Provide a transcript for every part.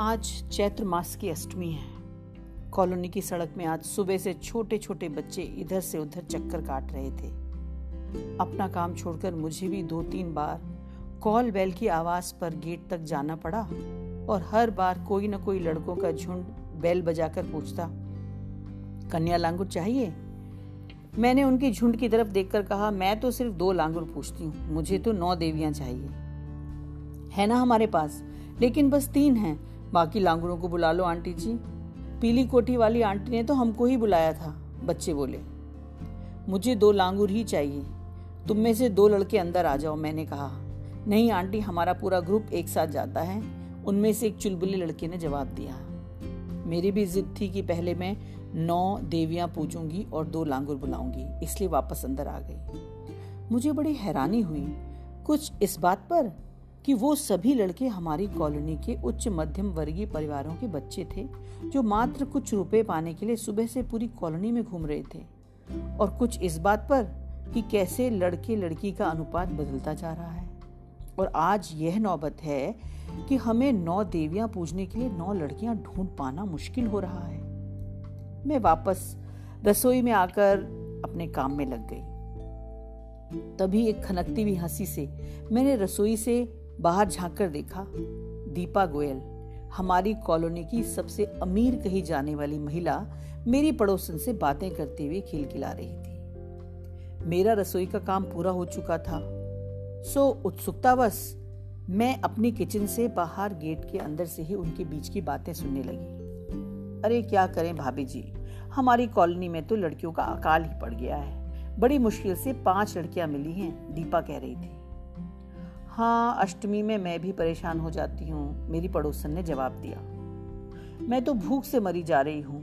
आज चैत्र मास की अष्टमी है। कॉलोनी की सड़क में आज सुबह से छोटे छोटे बच्चे इधर से उधर चक्कर काट रहे थे। अपना काम छोड़कर मुझे भी दो तीन बार कॉल बेल की आवाज़ पर गेट तक जाना पड़ा और हर बार कोई न कोई लड़कों का झुंड बेल बजाकर पूछता, कन्या लांगुर चाहिए? मैंने उनकी झुंड की तरफ़ देखकर कहा, मैं तो सिर्फ़ दो लांगुर पूछती हूँ, मुझे तो नौ देवियाँ चाहिए। है ना हमारे पास, लेकिन बस तीन हैं बाकी लांगुरों को बुला लो, आंटी जी। पीली कोठी वाली आंटी ने तो हमको ही बुलाया था, बच्चे बोले। मुझे दो लांगुर ही चाहिए। तुम में से दो लड़के अंदर आ जाओ, मैंने कहा। नहीं, आंटी, हमारा पूरा ग्रुप एक साथ जाता है। उनमें से एक चुलबुले लड़के ने जवाब दिया। मेरी भी जिद थी कि पहले मैं नौ देवियाँ पूजूँगी और दो लांगुर बुलाऊँगी, इसलिए वापस अंदर आ गई। मुझे बड़ी हैरानी हुई। कुछ इस बात पर? कि वो सभी लड़के हमारी कॉलोनी के उच्च मध्यम वर्गीय परिवारों के बच्चे थे, जो मात्र कुछ रुपए पाने के लिए सुबह से पूरी कॉलोनी में घूम रहे थे। और कुछ इस बात पर कि कैसे लड़के लड़की का अनुपात बदलता जा रहा है। और आज यह नौबत है कि हमें नौ देवियाँ पूजने के लिए नौ लड़कियाँ ढूंढ पाना मुश्किल हो रहा है। मैं वापस रसोई में आकर अपने काम में लग गई। तभी एक खनकती हुई हँसी से मैंने रसोई से बाहर झाँक कर देखा, दीपा गोयल, हमारी कॉलोनी की सबसे अमीर कही जाने वाली महिला मेरी पड़ोसन से बातें करते हुए खिलखिला रही थी। मेरा रसोई का काम पूरा हो चुका था। सो उत्सुकतावश मैं अपनी किचन से बाहर गेट के अंदर से ही उनके बीच की बातें सुनने लगी। अरे क्या करें भाभी जी, हमारी कॉलोनी में तो लड़कियों का अकाल ही पड़ गया है। बड़ी मुश्किल से पाँच लड़कियाँ मिली हैं, दीपा कह रही थी। हाँ अष्टमी में मैं भी परेशान हो जाती हूँ, मेरी पड़ोसन ने जवाब दिया। मैं तो भूख से मरी जा रही हूँ,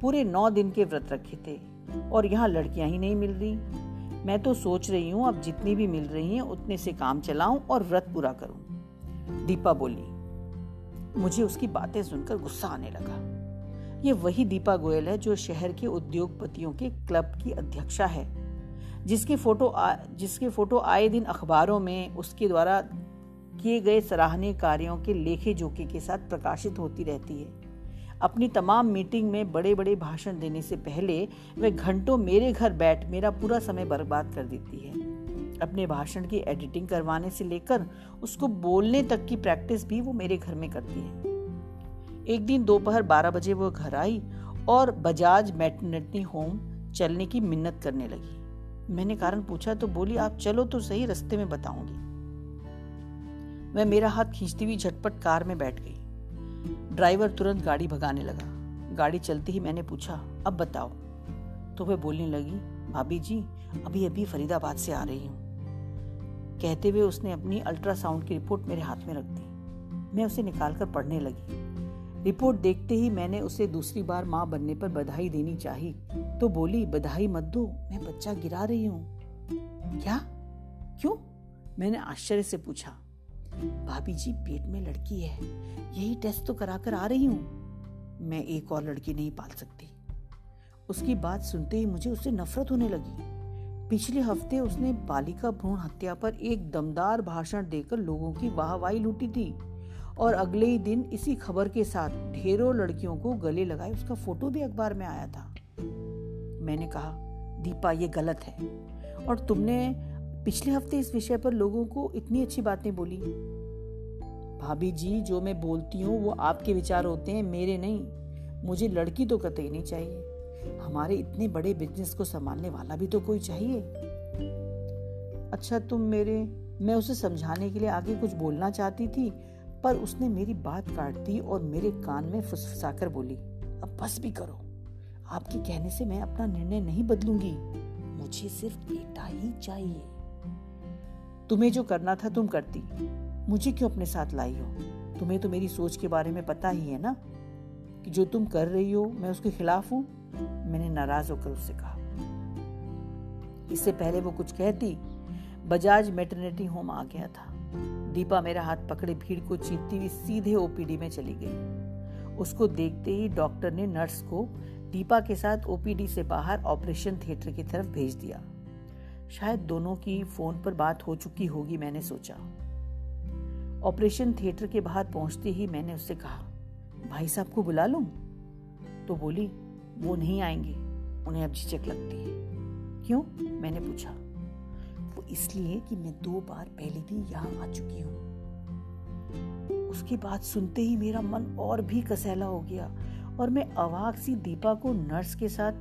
पूरे नौ दिन के व्रत रखे थे और यहाँ लड़कियाँ ही नहीं मिल रही। मैं तो सोच रही हूँ, अब जितनी भी मिल रही हैं, उतने से काम चलाऊं और व्रत पूरा करूँ। दीपा बोली, मुझे उसकी बातें सुनकर गुस्सा आने लगा। ये वही दीपा गोयल है जो शहर के उद्योगपतियों के क्लब की अध्यक्षा है। जिसके फ़ोटो जिसके फ़ोटो आए दिन अखबारों में उसके द्वारा किए गए सराहनीय कार्यों के लेखे जोखे के साथ प्रकाशित होती रहती है। अपनी तमाम मीटिंग में बड़े बड़े भाषण देने से पहले वह घंटों मेरे घर बैठ मेरा पूरा समय बर्बाद कर देती है। अपने भाषण की एडिटिंग करवाने से लेकर उसको बोलने तक की प्रैक्टिस भी वो मेरे घर में करती है। एक दिन दोपहर बारह बजे वो घर आई और बजाज मेटर्निटी होम चलने की मिन्नत करने लगी। मैंने कारण पूछा तो बोली, आप चलो तो सही रास्ते में बताऊँगी. वह मेरा हाथ खींचती हुई झटपट कार में बैठ गई। ड्राइवर तुरंत गाड़ी भगाने लगा। गाड़ी चलते ही मैंने पूछा, अब बताओ? तो वह बोलने लगी, भाभी जी अभी अभी फरीदाबाद से आ रही हूँ। कहते हुए उसने अपनी अल्ट्रासाउंड की रिपोर्ट मेरे हाथ में रख दी। मैं उसे निकालकर पढ़ने लगी। रिपोर्ट देखते ही मैंने उसे दूसरी बार माँ बनने पर बधाई देनी चाही। तो बोली, बधाई मत दो, मैं बच्चा गिरा रही हूँ। क्या? क्यों? मैंने आश्चर्य से पूछा। भाभी जी, पेट में लड़की है, यही टेस्ट तो करा कर आ रही हूँ। मैं एक और लड़की नहीं पाल सकती। उसकी बात सुनते ही मुझे उससे नफरत होने लगी। पिछले हफ़्ते उसने बालिका भ्रूण हत्या पर एक दमदार भाषण देकर लोगों की वाहवाही लूटी थी। और अगले ही दिन इसी खबर के साथ ढेरों लड़कियों को गले लगाए। उसका फ़ोटो भी अखबार में आया था। मैंने कहा, दीपा, ये गलत है। और तुमने पिछले हफ़्ते इस विषय पर लोगों को इतनी अच्छी बातें बोली। भाभी जी, जो मैं बोलती हूँ, वो आपके विचार होते हैं, मेरे नहीं। मुझे लड़की तो कतई नहीं चाहिए। हमारे इतने बड़े बिज़नेस को संभालने वाला भी तो कोई चाहिए। अच्छा तुम मेरे, मैं उसे समझाने के लिए आगे कुछ बोलना चाहती थी पर उसने मेरी बात काट दी और मेरे कान में फुसफुसाकर बोली, अब बस भी करो। आपके कहने से मैं अपना निर्णय नहीं बदलूँगी। मुझे सिर्फ़ बेटा ही चाहिए। तुम्हें जो करना था तुम करती। मुझे क्यों अपने साथ लाई हो? तुम्हें तो मेरी सोच के बारे में पता ही है ना? कि जो तुम कर रही हो, मैं उसके खिलाफ हूँ। मैंने नाराज़ होकर उससे कहा। इससे पहले वो कुछ कहती, बजाज मेटर्निटी होम आ गया था। दीपा मेरा हाथ पकड़े भीड़ को चीरती हुई सीधे ओपीडी में चली गई। उसको देखते ही डॉक्टर ने नर्स को दीपा के साथ ओपीडी से बाहर ऑपरेशन थिएटर की तरफ़ भेज दिया। शायद दोनों की फ़ोन पर बात हो चुकी होगी, मैंने सोचा। ऑपरेशन थिएटर के बाहर पहुँचते ही मैंने उससे कहा, भाई साहब को बुला लूँ? तो बोली, वो नहीं आएँगे, उन्हें अब झिझक लगती है। क्यों? मैंने पूछा। इसलिए कि मैं दो बार पहले भी यहाँ आ चुकी हूँ। उसकी बात सुनते ही मेरा मन और भी कसैला हो गया और मैं अवाक सी दीपा को नर्स के साथ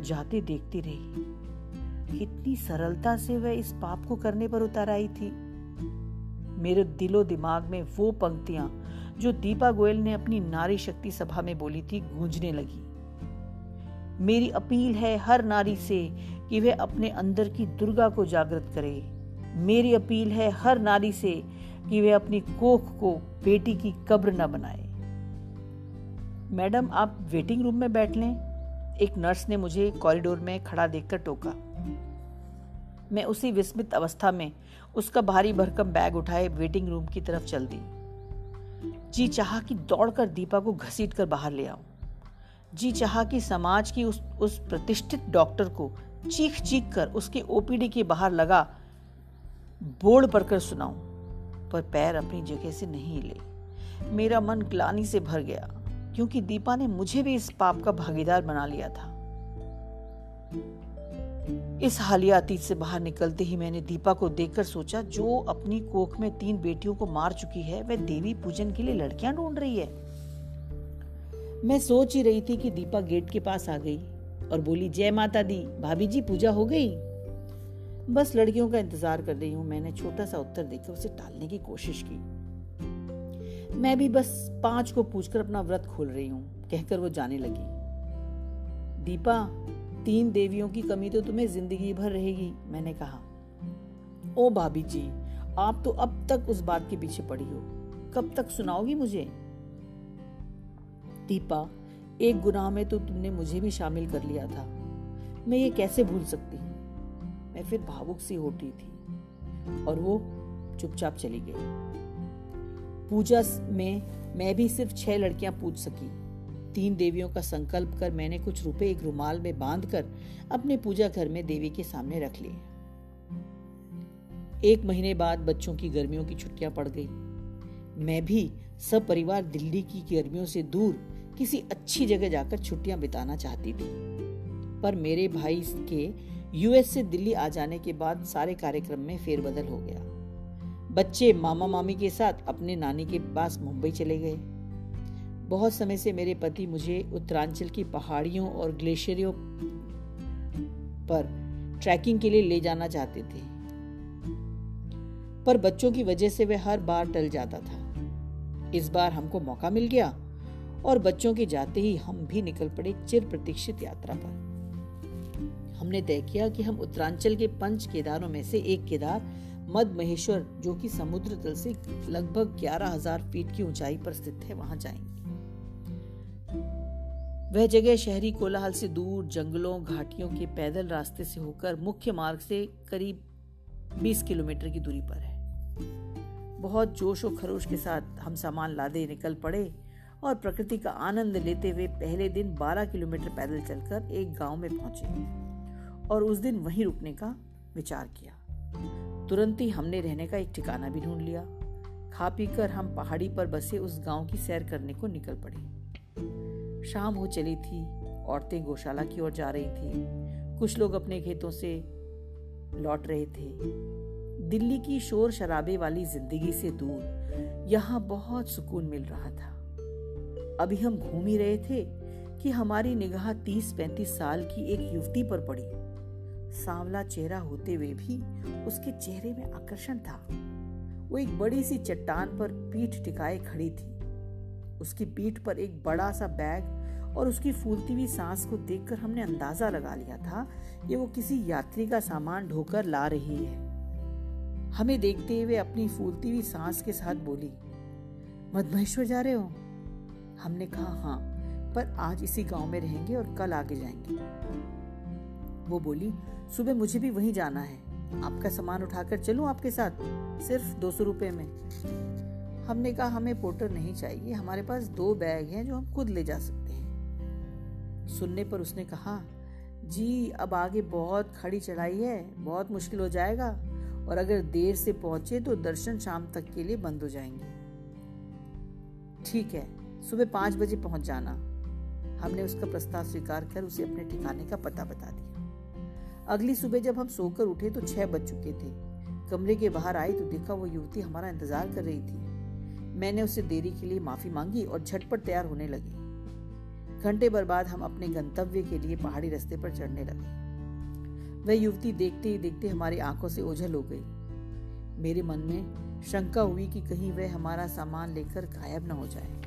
जाते देखती रही। कितनी सरलता से वह इस पाप को करने पर उतर आई थी। मेरे दिलो दिमाग में वो पंक्तियाँ जो दीपा गोयल ने अपनी नारी शक्ति सभा में बोली थी, गूंजने लगी। मेरी अपील है हर नारी से कि वह अपने अंदर की दुर्गा को जागृत करे। मेरी अपील है हर नारी से कि वह अपनी कोख को बेटी की कब्र न बनाए। मैडम, आप वेटिंग रूम में बैठ लें। एक नर्स ने मुझे कॉरिडोर में खड़ा देखकर टोका। मैं उसी विस्मित अवस्था में उसका भारी भरकम बैग उठाए वेटिंग रूम की तरफ़ चल दी। जी चाह कि दौड़कर दीपा को घसीट कर बाहर ले आऊँ। जी चाह कि समाज की उस उस प्रतिष्ठित डॉक्टर को चीख चीख कर उसके ओपीडी के बाहर लगा, बोर्ड पढ़कर सुनाऊं, पर पैर अपनी जगह से नहीं हिले मेरा मन ग्लानी से भर गया, क्योंकि दीपा ने मुझे भी इस पाप का भागीदार बना लिया था। इस हालिया अतीत से बाहर निकलते ही मैंने दीपा को देखकर सोचा, जो अपनी कोख में तीन बेटियों को मार चुकी है, वह देवी पूजन के लिए लड़कियाँ ढूंढ रही है। मैं सोच ही रही थी कि दीपा गेट के पास आ गई। और बोली, जय माता दी, भाभी जी, पूजा हो गई? बस लड़कियों का इंतज़ार कर रही हूँ मैंने। छोटा सा उत्तर देकर उसे टालने की कोशिश की। मैं भी बस पाँच को पूछकर अपना व्रत खोल रही हूँ, कहकर वो जाने लगी। दीपा, तीन देवियों की कमी तो तुम्हें ज़िंदगी भर रहेगी, मैंने कहा। ओ भाभी जी, आप तो अब तक उस बात के पीछे पड़ी हो। कब तक सुनाओगी मुझे? दीपा एक गुनाह में तो तुमने मुझे भी शामिल कर लिया था। मैं ये कैसे भूल सकती हूँ? मैं फिर भावुक सी होती थी। और वो चुपचाप चली गई। पूजा में मैं भी सिर्फ़ छह लड़कियाँ पूछ सकी। तीन देवियों का संकल्प कर मैंने कुछ रुपए एक रुमाल में बांधकर अपने पूजा घर में देवी के सामने रख लिए। एक महीने बाद बच्चों की गर्मियों की छुट्टियाँ पड़ गई। मैं भी सब परिवार दिल्ली की गर्मियों से दूर किसी अच्छी जगह जाकर छुट्टियाँ बिताना चाहती थी। पर मेरे भाई के यूएस से दिल्ली आ जाने के बाद सारे कार्यक्रम में फेरबदल हो गया। बच्चे मामा मामी के साथ अपने नानी के पास मुंबई चले गए। बहुत समय से मेरे पति मुझे उत्तरांचल की पहाड़ियों और ग्लेशियरों पर ट्रैकिंग के लिए ले जाना चाहते थे। पर बच्चों की वजह से वह हर बार टल जाता था। इस बार हमको मौका मिल गया। और बच्चों के जाते ही हम भी निकल पड़े चिर प्रतीक्षित यात्रा पर। हमने तय किया कि हम उत्तरांचल के पंच केदारों में से एक केदार मद महेश्वर जो कि समुद्र तल से लगभग ग्यारह हज़ार फीट की ऊंचाई पर स्थित है, वहाँ जाएँगे। वह जगह शहरी कोलाहल से दूर, जंगलों, घाटियों के पैदल रास्ते से होकर मुख्य मार्ग से करीब 20 किलोमीटर की दूरी पर है। बहुत जोश और खरोश के साथ हम सामान लादे निकल पड़े और प्रकृति का आनंद लेते हुए पहले दिन 12 किलोमीटर पैदल चलकर एक गाँव में पहुँचे और उस दिन वहीं रुकने का विचार किया। तुरंत ही हमने रहने का एक ठिकाना भी ढूंढ लिया। खा पी कर हम पहाड़ी पर बसे उस गाँव की सैर करने को निकल पड़े। शाम हो चली थी, औरतें गौशाला की ओर जा रही थी। कुछ लोग अपने खेतों से लौट रहे थे। दिल्ली की शोर शराबे वाली ज़िंदगी से दूर यहाँ बहुत सुकून मिल रहा था। अभी हम घूम ही रहे थे कि हमारी निगाह तीस पैंतीस साल की एक युवती पर पड़ी। सांवला चेहरा होते हुए भी उसके चेहरे में आकर्षण था। वो एक बड़ी सी चट्टान पर पीठ टिकाए खड़ी थी। उसकी पीठ पर एक बड़ा सा बैग और उसकी फूलती हुई सांस को देखकर हमने अंदाज़ा लगा लिया था कि वो किसी यात्री का सामान ढोकर ला रही है। हमें देखते हुए अपनी फूलती हुई सांस के साथ बोली मधमहेश्वर जा रहे हो? हमने कहा हाँ पर आज इसी गाँव में रहेंगे और कल आगे जाएँगे। वो बोली, सुबह मुझे भी वहीं जाना है। आपका सामान उठाकर चलूँ आपके साथ, सिर्फ़ दो सौ रुपये में? हमने कहा, हमें पोर्टर नहीं चाहिए, हमारे पास दो बैग हैं जो हम खुद ले जा सकते हैं। सुनने पर उसने कहा, जी, अब आगे बहुत खड़ी चढ़ाई है, बहुत मुश्किल हो जाएगा, और अगर देर से पहुँचे तो दर्शन शाम तक के लिए बंद हो जाएँगे। ठीक है सुबह पाँच बजे पहुँच जाना। हमने उसका प्रस्ताव स्वीकार कर उसे अपने ठिकाने का पता बता दिया। अगली सुबह जब हम सोकर उठे तो छह बज चुके थे। कमरे के बाहर आई तो देखा वो युवती हमारा इंतज़ार कर रही थी। मैंने उससे देरी के लिए माफ़ी मांगी और झटपट तैयार होने लगी। घंटे भर बाद हम अपने गंतव्य के लिए पहाड़ी रास्ते पर चढ़ने लगे। वह युवती देखते ही देखते हमारी आँखों से ओझल हो गई। मेरे मन में शंका हुई कि कहीं वह हमारा सामान लेकर गायब न हो जाए।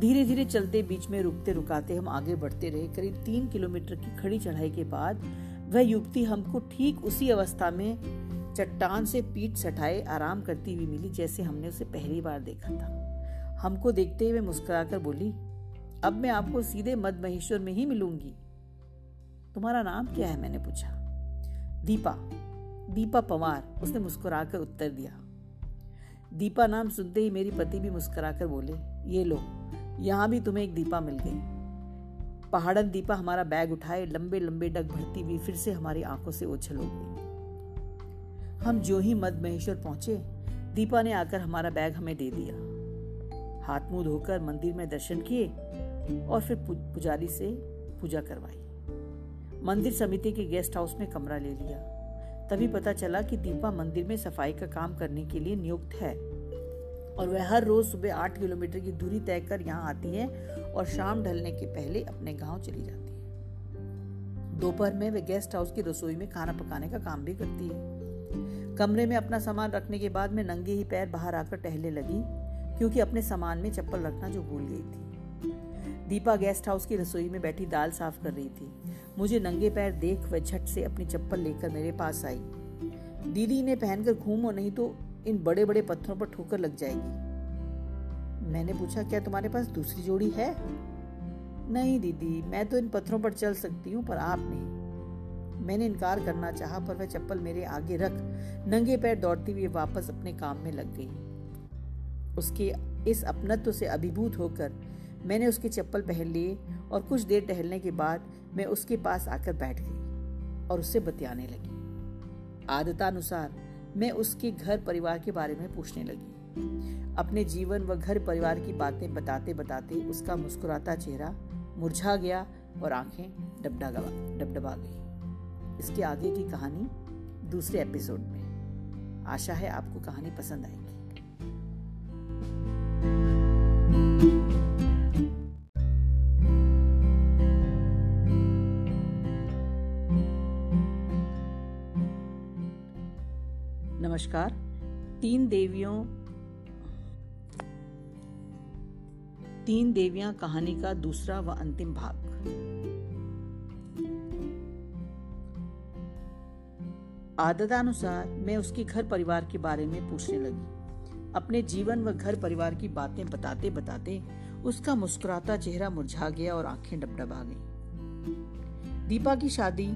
धीरे धीरे चलते बीच में रुकते रुकाते हम आगे बढ़ते रहे। करीब तीन किलोमीटर की खड़ी चढ़ाई के बाद वह युवती हमको ठीक उसी अवस्था में चट्टान से पीठ सटाए, आराम करती हुई मिली, जैसे हमने उसे पहली बार देखा था। हमको देखते हुए मुस्कुराकर बोली, अब मैं आपको सीधे मद महेश्वर में ही मिलूँगी। तुम्हारा नाम क्या है? मैंने पूछा। दीपा। दीपा पवार। उसने मुस्कुराकर उत्तर दिया। दीपा नाम सुनते ही मेरी पति भी मुस्कुराकर बोले, ये लो। यहाँ भी तुम्हें एक दीपा मिल गई। पहाड़न दीपा हमारा बैग उठाए, लंबे लंबे डग भरती हुई फिर से हमारी आँखों से ओछल हो गई। हम जो ही मद महेश्वर पहुँचे, दीपा ने आकर हमारा बैग हमें दे दिया। हाथ मुँह धोकर मंदिर में दर्शन किए और फिर पुजारी से पूजा करवाई। मंदिर समिति के गेस्ट हाउस में कमरा ले लिया। तभी पता चला कि दीपा मंदिर में सफ़ाई का काम करने के लिए नियुक्त है। और वह हर रोज सुबह आठ किलोमीटर की दूरी तय कर यहाँ आती है और शाम ढलने के पहले अपने गाँव चली जाती है। दोपहर में वह गेस्ट हाउस की रसोई में खाना पकाने का काम भी करती है। कमरे में अपना सामान रखने के बाद मैं नंगे ही पैर बाहर आकर टहलने लगी, क्योंकि अपने सामान में चप्पल रखना जो भूल गई थी। दीपा गेस्ट हाउस की रसोई में बैठी दाल साफ़ कर रही थी। मुझे नंगे पैर देख वह झट से अपनी चप्पल लेकर मेरे पास आई। दीदी ने पहनकर घूमो नहीं तो इन बड़े बड़े पत्थरों पर ठोकर लग जाएगी। मैंने पूछा, क्या तुम्हारे पास दूसरी जोड़ी है? नहीं, दीदी, मैं तो इन पत्थरों पर चल सकती हूँ, पर आप नहीं। मैंने इनकार करना चाहा, पर वह चप्पल मेरे आगे रख, नंगे पैर दौड़ती हुई वापस अपने काम में लग गई। उसके इस अपनत्व से अभिभूत होकर मैंने उसके चप्पल पहन लिए और कुछ देर टहलने के बाद मैं उसके पास आकर बैठ गई और उससे बतियाने लगी। आदतानुसार मैं उसके घर परिवार के बारे में पूछने लगी। अपने जीवन व घर परिवार की बातें बताते बताते उसका मुस्कुराता चेहरा मुरझा गया और आँखें डबडा डबडबा गई। इसके आगे की कहानी दूसरे एपिसोड में। आशा है आपको कहानी पसंद आएगी। नमस्कार। तीन देवियों, तीन देवियाँ कहानी का दूसरा व अंतिम भाग। आदतानुसार मैं उसके घर परिवार के बारे में पूछने लगी। अपने जीवन व घर परिवार की बातें बताते बताते उसका मुस्कुराता चेहरा मुरझा गया और आँखें डबडबा गई। दीपा की शादी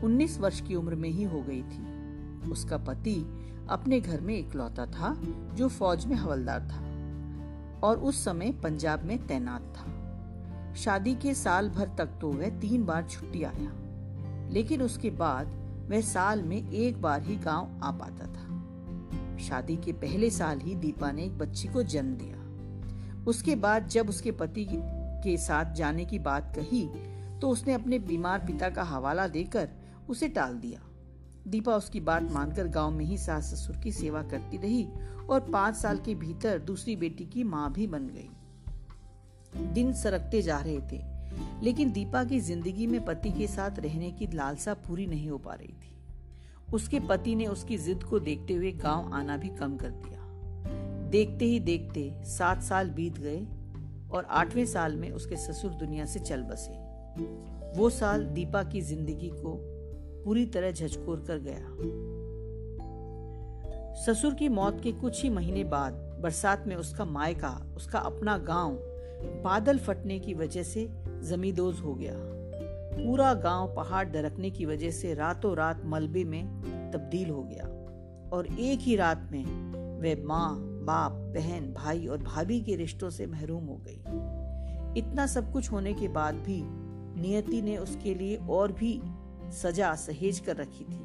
19 वर्ष की उम्र में ही हो गई थी। उसका पति अपने घर में इकलौता था, जो फौज में हवलदार था और उस समय पंजाब में तैनात था। शादी के साल भर तक तो वह तीन बार छुट्टी आया, लेकिन उसके बाद वह साल में एक बार ही गाँव आ पाता था। शादी के पहले साल ही दीपा ने एक बच्ची को जन्म दिया। उसके बाद जब उसके पति के साथ जाने की बात कही तो उसने अपने बीमार पिता का हवाला देकर उसे टाल दिया। दीपा उसकी बात मानकर गाँव में ही सास ससुर की सेवा करती रही और पाँच साल के भीतर दूसरी बेटी की माँ भी बन गई। दिन सरकते जा रहे थे, लेकिन दीपा की ज़िंदगी में पति के साथ रहने की लालसा पूरी नहीं हो पा रही थी। उसके पति ने उसकी जिद को देखते हुए गाँव आना भी कम कर दिया। देखते ही देखते सात साल बीत गए और आठवें साल में उसके ससुर दुनिया से चल बसे। वो साल दीपा की ज़िंदगी को पूरी तरह झचकोर कर गया। ससुर की मौत के कुछ ही महीने बाद बरसात में उसका मायका, उसका अपना गाँव बादल फटने की वजह से जमींदोज हो गया। पूरा गाँव पहाड़ दरकने की वजह से रातों रात मलबे में तब्दील हो गया और एक ही रात में वह माँ, बाप, बहन, भाई और भाभी के रिश्तों से महरूम हो गई। इतना सब कुछ होने के बाद भी नियति ने उसके लिए और भी सजा सहेज कर रखी थी।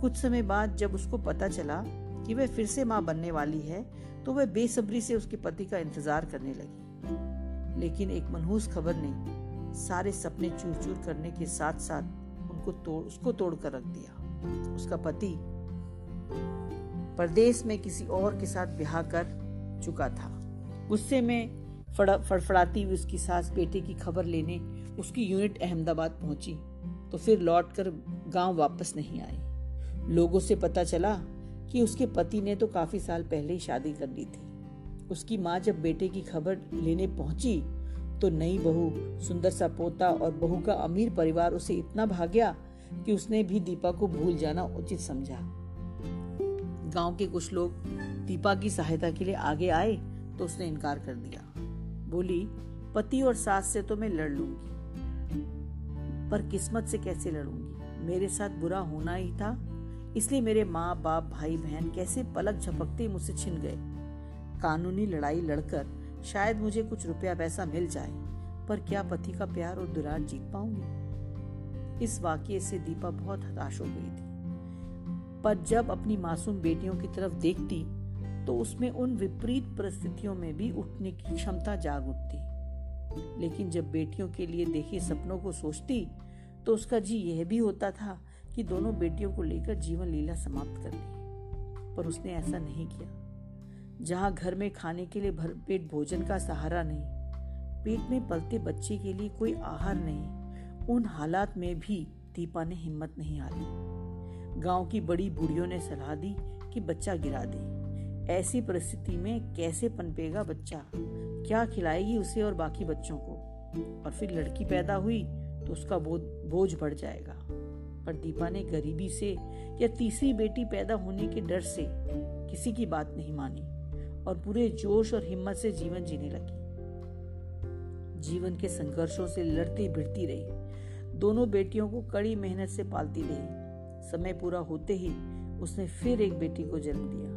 कुछ समय बाद जब उसको पता चला कि वह फिर से माँ बनने वाली है तो वह बेसब्री से उसके पति का इंतज़ार करने लगी। लेकिन एक मनहूस खबर ने सारे सपने चूर चूर करने के साथ साथ उनको तोड़, उसको तोड़ कर रख दिया। उसका पति परदेश में किसी और के साथ ब्याह कर चुका था। गुस्से में फड़फड़ाती हुई उसकी सास बेटे की खबर लेने उसकी यूनिट अहमदाबाद पहुँची। तो फिर लौटकर गाँव वापस नहीं आई लोगों से पता चला कि उसके पति ने तो काफ़ी साल पहले ही शादी कर ली थी। उसकी माँ जब बेटे की खबर लेने पहुँची तो नई बहू, सुंदर सा पोता और बहू का अमीर परिवार उसे इतना भाग्या कि उसने भी दीपा को भूल जाना उचित समझा। गाँव के कुछ लोग दीपा की सहायता के लिए आगे आए तो उसने इनकार कर दिया। बोली, पति और सास से तो मैं लड़ लूँगी। पर किस्मत से कैसे लड़ूँगी? मेरे साथ बुरा होना ही था। इसलिए मेरे माँ, बाप, भाई, बहन कैसे पलक झपकते मुझसे छिन गए। कानूनी लड़ाई लड़कर शायद मुझे कुछ रुपया पैसा मिल जाए, पर क्या पति का प्यार और दुरार जीत पाऊँगी? इस वाक्य से दीपा बहुत हताश हो गई थी। पर जब अपनी मासूम बेटियों की तरफ़ देखती तो उसमें उन विपरीत परिस्थितियों में भी उठने की क्षमता जाग उठती। लेकिन जब बेटियों के लिए देखे सपनों को सोचती तो उसका जी यह भी होता था कि दोनों बेटियों को लेकर जीवन लीला समाप्त कर ली। पर उसने ऐसा नहीं किया। जहाँ घर में खाने के लिए भरपेट भोजन का सहारा नहीं, पेट में पलते बच्चे के लिए कोई आहार नहीं, उन हालात में भी दीपा ने हिम्मत नहीं हारी। गाँव की बड़ी बूढ़ियों ने सलाह दी कि बच्चा गिरा दे। ऐसी परिस्थिति में कैसे पनपेगा बच्चा? क्या खिलाएगी उसे और बाकी बच्चों को? और फिर लड़की पैदा हुई तो उसका बोझ बढ़ जाएगा। पर दीपा ने गरीबी से या तीसरी बेटी पैदा होने के डर से किसी की बात नहीं मानी और पूरे जोश और हिम्मत से जीवन जीने लगी। जीवन के संघर्षों से लड़ती भिड़ती रही। दोनों बेटियों को कड़ी मेहनत से पालती रही। समय पूरा होते ही उसने फिर एक बेटी को जन्म दिया।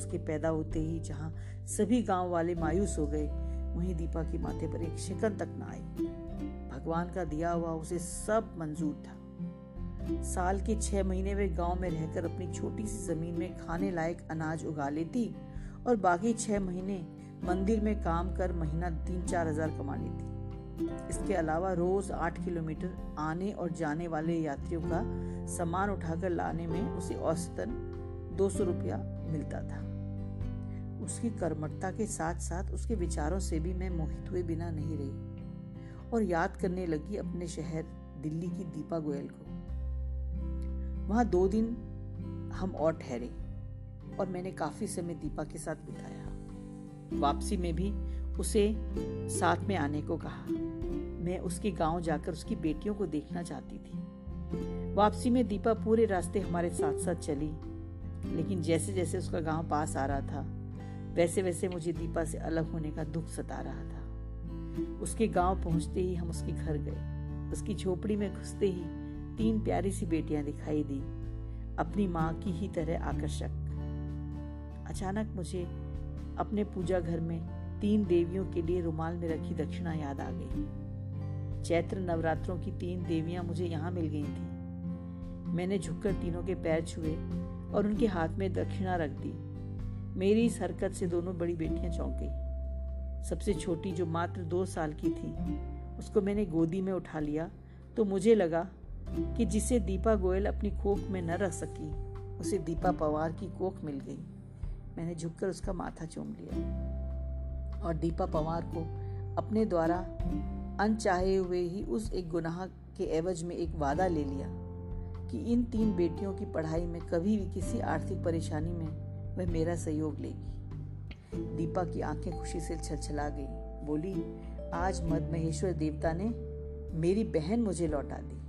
उसके पैदा होते ही जहाँ सभी गाँव वाले मायूस हो गए, वहीं दीपा के माथे पर एक शिकन तक न आई। भगवान का दिया हुआ उसे सब मंजूर था। साल के छह महीने वे गाँव में रहकर अपनी छोटी सी ज़मीन में खाने लायक अनाज उगा लेती और बाकी छह महीने मंदिर में काम कर महीना तीन चार हज़ार कमा लेती। इसके अलावा रोज आठ किलोमीटर आने और जाने वाले यात्रियों का सामान उठाकर लाने में उसे औसतन दो सौ रुपया मिलता था। उसकी कर्मठता के साथ साथ उसके विचारों से भी मैं मोहित हुए बिना नहीं रही और याद करने लगी अपने शहर दिल्ली की दीपा गोयल को। वहाँ दो दिन हम और ठहरे और मैंने काफ़ी समय दीपा के साथ बिताया। वापसी में भी उसे साथ में आने को कहा। मैं उसके गाँव जाकर उसकी बेटियों को देखना चाहती थी। वापसी में दीपा पूरे रास्ते हमारे साथ साथ चली, लेकिन जैसे जैसे उसका गाँव पास आ रहा था वैसे वैसे मुझे दीपा से अलग होने का दुख सता रहा था। उसके गाँव पहुँचते ही हम उसके घर गए। उसकी झोपड़ी में घुसते ही तीन प्यारी सी बेटियाँ दिखाई दी, अपनी माँ की ही तरह आकर्षक। अचानक मुझे अपने पूजा घर में तीन देवियों के लिए रुमाल में रखी दक्षिणा याद आ गई। चैत्र नवरात्रों की तीन देवियाँ मुझे यहाँ मिल गई थी। मैंने झुककर तीनों के पैर छुए और उनके हाथ में दक्षिणा रख दी। मेरी इस हरकत से दोनों बड़ी बेटियाँ चौंक गई। सबसे छोटी जो मात्र दो साल की थी, उसको मैंने गोदी में उठा लिया तो मुझे लगा कि जिसे दीपा गोयल अपनी कोख में न रख सकी, उसे दीपा पवार की कोख मिल गई। मैंने झुककर उसका माथा चूम लिया और दीपा पवार को अपने द्वारा अनचाहे हुए ही उस एक गुनाह के एवज में एक वादा ले लिया कि इन तीन बेटियों की पढ़ाई में कभी भी किसी आर्थिक परेशानी में वह मेरा सहयोग लेगी। दीपा की आँखें खुशी से छलछला गई। बोली, आज मद महेश्वर देवता ने मेरी बहन मुझे लौटा दी।